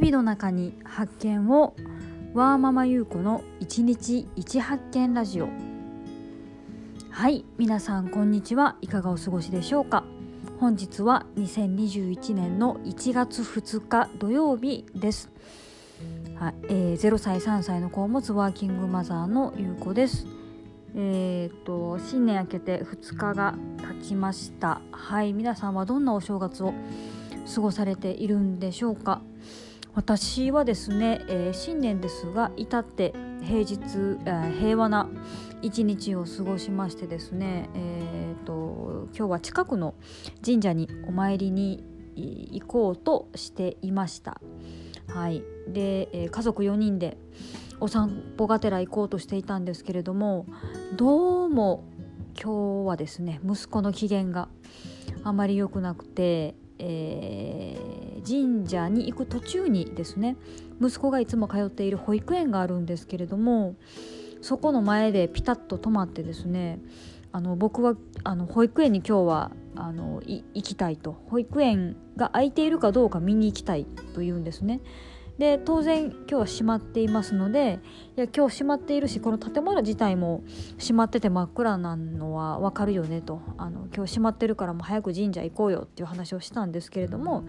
々の中に発見をワーママ優子の一日一発見ラジオ。はい皆さんこんにちは。いかがお過ごしでしょうか？本日は2021年の1月2日土曜日です。はい、えー、0歳3歳の子を持つワーキングマザーの優子です。えーと、新年明けて2日が経ちました。はい皆さんはどんなお正月を過ごされているんでしょうか？私はですね、えー、新年ですが至って平日、えー、平和な一日を過ごしましてですね、えーと、今日は近くの神社にお参りに行こうとしていました。はい、で、えー、家族4人でお散歩がてら行こうとしていたんですけれどもどうも今日はですね息子の機嫌があまり良くなくて、えー、神社に行く途中にですね息子がいつも通っている保育園があるんですけれどもそこの前でピタッと止まってですねあの僕はあの保育園に今日はあの行きたいと保育園が空いているかどうか見に行きたいと言うんですね。で当然今日は閉まっていますのでいや今日閉まっているしこの建物自体も閉まってて真っ暗なのは分かるよねと。あの今日閉まってるからもう早く神社行こうよっていう話をしたんですけれども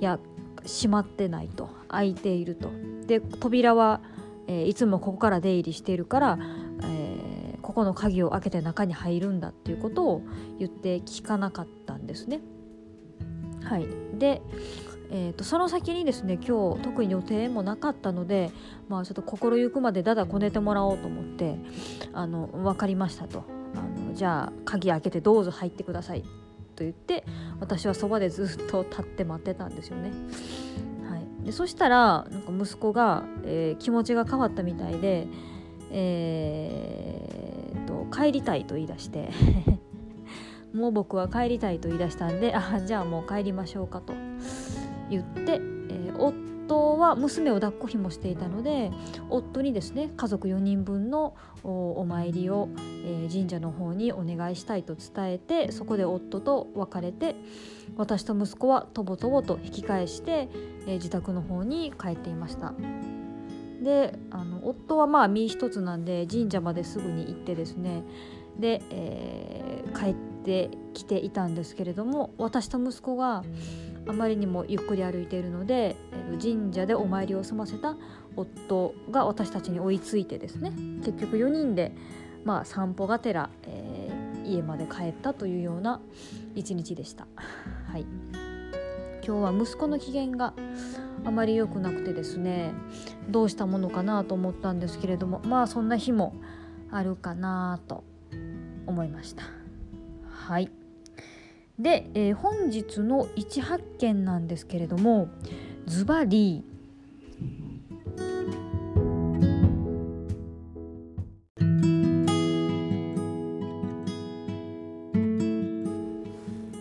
いや閉まってないと。開いていると。で扉は、えー、いつもここから出入りしているから、えー、ここの鍵を開けて中に入るんだっていうことを言って聞かなかったんですね。はい、でえーと、その先にですね今日特に予定もなかったので、まあ、ちょっと心ゆくまでだだこねてもらおうと思ってあの分かりましたとあのじゃあ鍵開けてどうぞ入ってくださいと言って私はそばでずっと立って待ってたんですよね。はい、でそしたらなんか息子が、えー、気持ちが変わったみたいで、えーと帰りたいと言い出して もう僕は帰りたいと言い出したんであじゃあもう帰りましょうかと。言って、えー、夫は娘を抱っこひもしていたので夫にですね家族4人分のお参りを、えー、神社の方にお願いしたいと伝えてそこで夫と別れて私と息子はとぼとぼと引き返して、えー、自宅の方に帰っていました。であの夫はまあ身一つなんで神社まですぐに行ってですねで、えー、帰ってきていたんですけれども私と息子があまりにもゆっくり歩いているので神社でお参りを済ませた夫が私たちに追いついてですね結局4人で、まあ、散歩がてら、えー、家まで帰ったというような一日でした。はい、今日は息子の機嫌があまり良くなくてですねどうしたものかなと思ったんですけれどもまあそんな日もあるかなと思いました。はいで、えー、本日の一発見なんですけれどもズバリ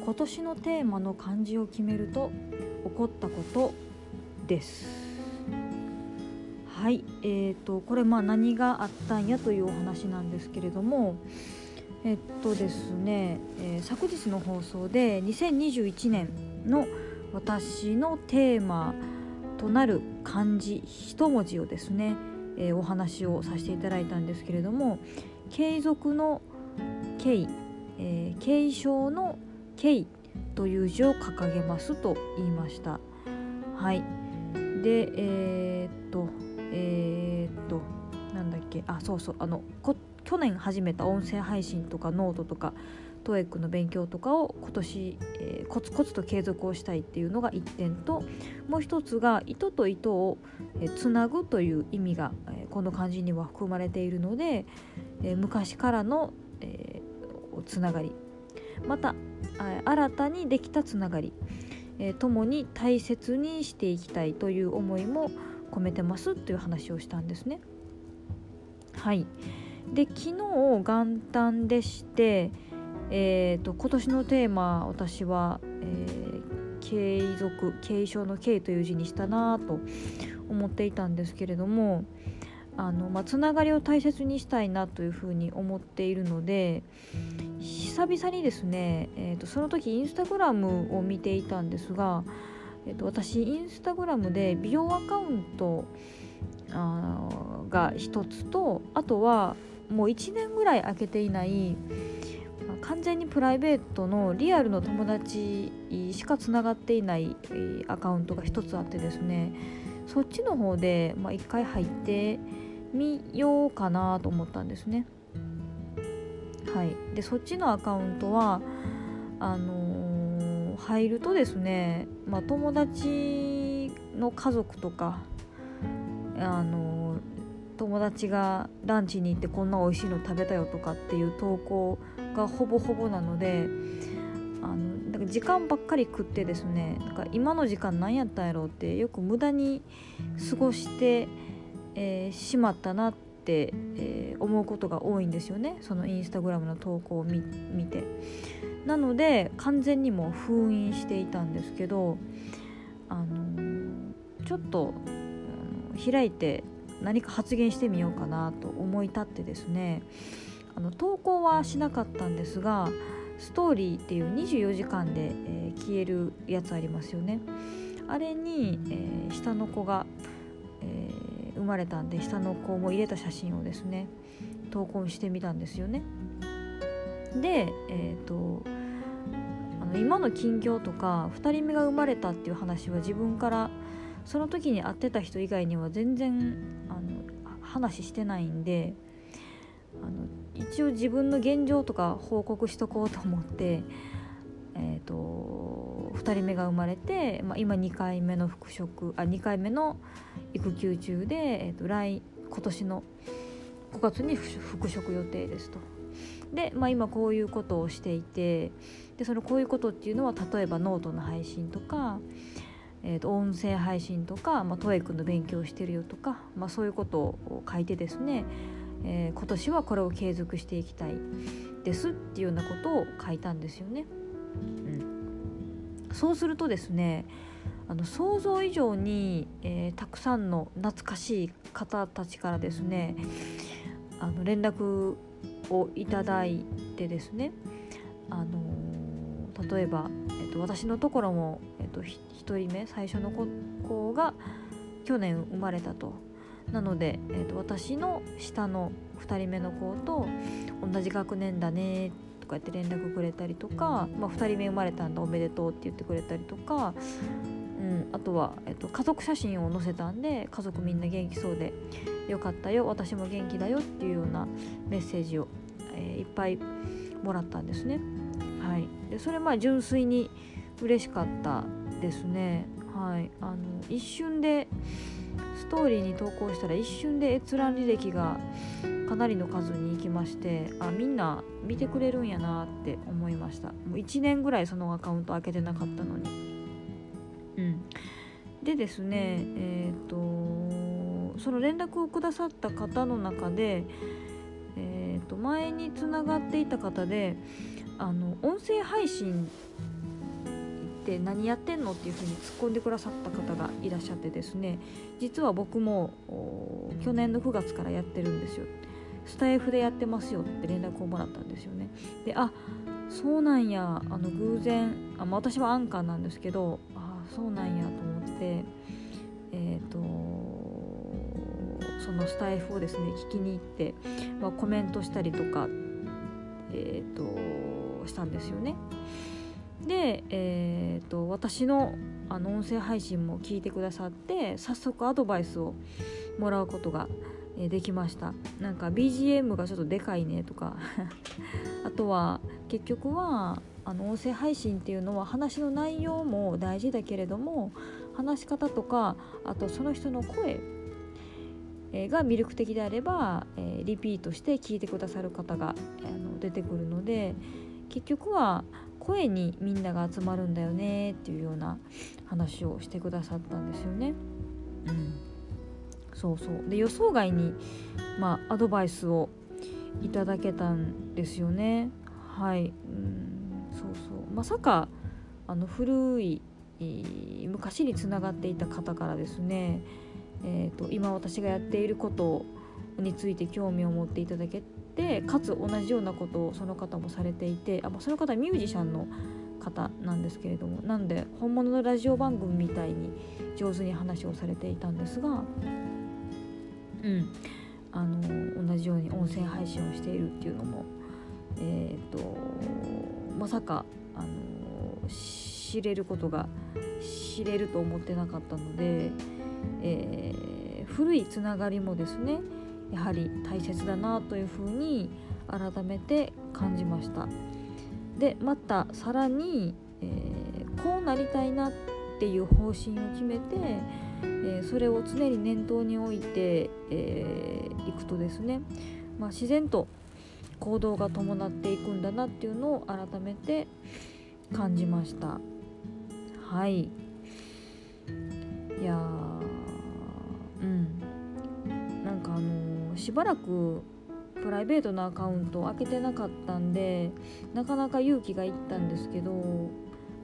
今年のテーマの漢字を決めると起こったことです。はい、えー、とこれまあ何があったんやというお話なんですけれども、えっとですね、えー、昨日の放送で2021年の私のテーマとなる漢字一文字をですね、えー、お話をさせていただいたんですけれども継続の継、えー、継承の継という字を掲げますと言いました。はい、でえー、っとえー、っとなんだっけ？あそうそうあのこ去年始めた音声配信とかノートとか TOEIC の勉強とかを今年、えー、コツコツと継続をしたいっていうのが1点ともう一つが糸と糸を、え、つなぐという意味が、えー、この漢字には含まれているので、えー、昔からの、えー、つながり。また新たにできたつながり、えー、共に大切にしていきたいという思いも込めてますという話をしたんですね。はい。で昨日元旦でして、えーと、今年のテーマ私は、えー、継続継承の継という字にしたなと思っていたんですけれどもあの、まあ、つながりを大切にしたいなというふうに思っているので久々にですね、えーと、その時インスタグラムを見ていたんですがえっと、私インスタグラムで美容アカウントあが一つとあとはもう1年ぐらい空けていない完全にプライベートのリアルの友達しかつながっていないアカウントが一つあってですねそっちの方で、まあ、1回入ってみようかなと思ったんですね。はい、でそっちのアカウントはあのー、入るとですね、まあ、友達の家族とかあの友達がランチに行ってこんな美味しいの食べたよとかっていう投稿がほぼほぼなのであのだから時間ばっかり食ってですねなんか今の時間何やったんやろうってよく無駄に過ごして、えー、しまったなって、えー、思うことが多いんですよねそのインスタグラムの投稿を見て。なので完全にも封印していたんですけどあのちょっと開いて何か発言してみようかなと思い立ってですねあの投稿はしなかったんですがストーリーっていう24時間で、えー、消えるやつありますよね。あれに、えー、下の子が、えー、生まれたんで下の子も入れた写真をですね投稿してみたんですよね。でえっ、とあの今の近況とか2人目が生まれたっていう話は自分からその時に会ってた人以外には全然話してないんであの一応自分の現状とか報告しとこうと思って、えーと、2人目が生まれて、まあ、今2回目の復職あ2回目の育休中で、えーと、来今年の5月に復職予定ですと。で、まあ、今こういうことをしていてでそのこういうことっていうのは例えばノートの配信とかえー、と音声配信とか、まあ、トエ君の勉強してるよとか、まあ、そういうことを書いてですね、えー、今年はこれを継続していきたいですっていうようなことを書いたんですよね。うん、そうするとですねあの想像以上に、えー、たくさんの懐かしい方たちからですねあの連絡をいただいてですねあの例えば、と、私のところもと、1人目最初の子が去年生まれたとなので、えーと、私の下の2人目の子と同じ学年だねとか言って連絡くれたりとか、まあ、2人目生まれたんだおめでとうって言ってくれたりとか、うん、あとは、えーと、家族写真を載せたんで家族みんな元気そうでよかったよ私も元気だよっていうようなメッセージを、えー、いっぱいもらったんですね。はい、でそれまあ純粋に嬉しかったですね。はい。あの一瞬でストーリーに投稿したら一瞬で閲覧履歴がかなりの数に行きましてあみんな見てくれるんやなって思いました。もう1年ぐらいそのアカウント開けてなかったのに。うん。でですねえっ、ー、とその連絡をくださった方の中でえー、と前につながっていた方であの音声配信って何やってんのっていうふうに突っ込んでくださった方がいらっしゃってですね実は僕も去年の9月からやってるんですよ。スタイフでやってますよって連絡をもらったんですよね。であそうなんや。あの偶然あ、まあ、私はアンカーなんですけどああそうなんやと思ってえっ、ー、とそのスタイフをですね聞きに行って、まあ、コメントしたりとかえっ、ー、としたんですよね。で、えーと、私のあの音声配信も聞いてくださって早速アドバイスをもらうことができました。なんか BGM がちょっとでかいねとか。あとは結局はあの音声配信っていうのは話の内容も大事だけれども話し方とかあとその人の声が魅力的であれば、え、リピートして聞いてくださる方があの出てくるので結局は声にみんなが集まるんだよねっていうような話をしてくださったんですよね。うん、そうそうで予想外に、まあ、アドバイスをいただけたんですよね。はい、うん、そうそうまさかあの古い昔につながっていた方からですね、えーと、今私がやっていることについて興味を持っていただけてかつ同じようなことをその方もされていてあその方はミュージシャンの方なんですけれどもなんで本物のラジオ番組みたいに上手に話をされていたんですが、うん、あの同じように音声配信をしているっていうのも、えーと、まさかあの知れることが知れると思ってなかったので、えー、古いつながりもですねやはり大切だなというふうに改めて感じました。でまたさらに、えー、こうなりたいなっていう方針を決めて、えー、それを常に念頭に置いてい、えー、くとですね、まあ、自然と行動が伴っていくんだなっていうのを改めて感じました。はい。いやうん。なんかあのー、しばらくプライベートなアカウントを開けてなかったんでなかなか勇気がいったんですけど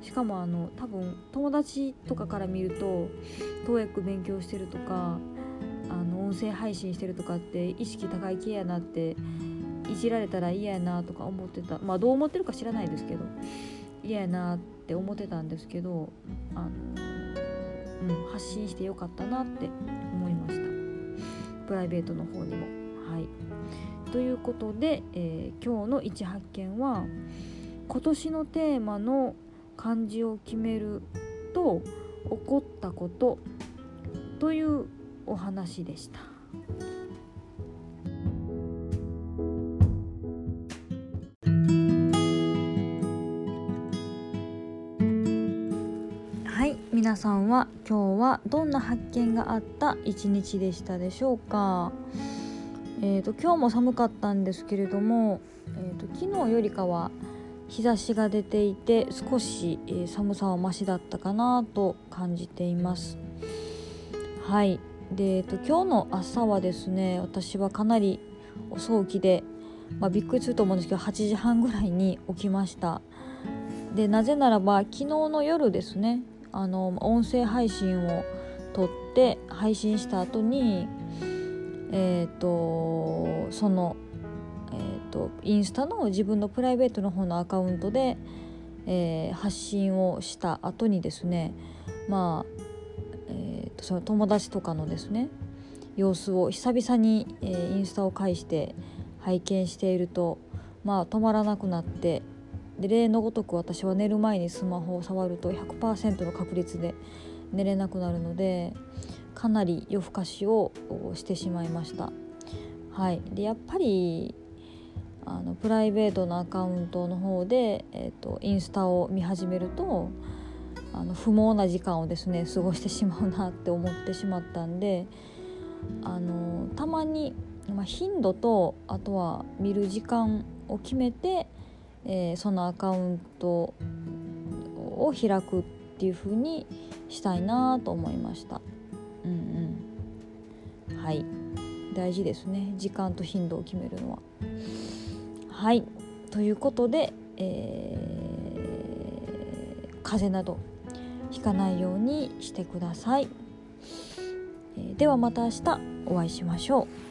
しかもあの多分友達とかから見ると TOEIC 勉強してるとかあの音声配信してるとかって意識高い系やなっていじられたら嫌やなとか思ってた。まあどう思ってるか知らないですけど嫌やなって思ってたんですけどあの、うん、発信してよかったなってプライベートの方にもはい。ということで、えー、今日の一発見は今年のテーマの漢字を決めると起こったことというお話でした。皆さんは今日はどんな発見があった一日でしたでしょうか？えーと、今日も寒かったんですけれども、えーと、昨日よりかは日差しが出ていて少し、えー、寒さはマシだったかなと感じています。はい。で、えーと、今日の朝はですね私はかなり遅起きで、まあ、びっくりすると思うんですけど8時半ぐらいに起きました。でなぜならば昨日の夜ですねあの音声配信を撮って配信した後にえっ、ー、とその、えーと、インスタの自分のプライベートの方のアカウントで、えー、発信をした後にですねまあ、えーと、その友達とかのですね様子を久々に、え、インスタを介して拝見しているとまあ止まらなくなってで例のごとく私は寝る前にスマホを触ると100%の確率で寝れなくなるのでかなり夜更かしをしてしまいました。はい、でやっぱりあのプライベートなアカウントの方で、えーと、インスタを見始めるとあの不毛な時間をですね過ごしてしまうなって思ってしまったんであのたまに、まあ、頻度とあとは見る時間を決めて、えー、そのアカウントを開くっていう風にしたいなと思いました。うんうん。はい。大事ですね。時間と頻度を決めるのは。はい。ということで、えー、風邪などひかないようにしてください、えー、ではまた明日お会いしましょう。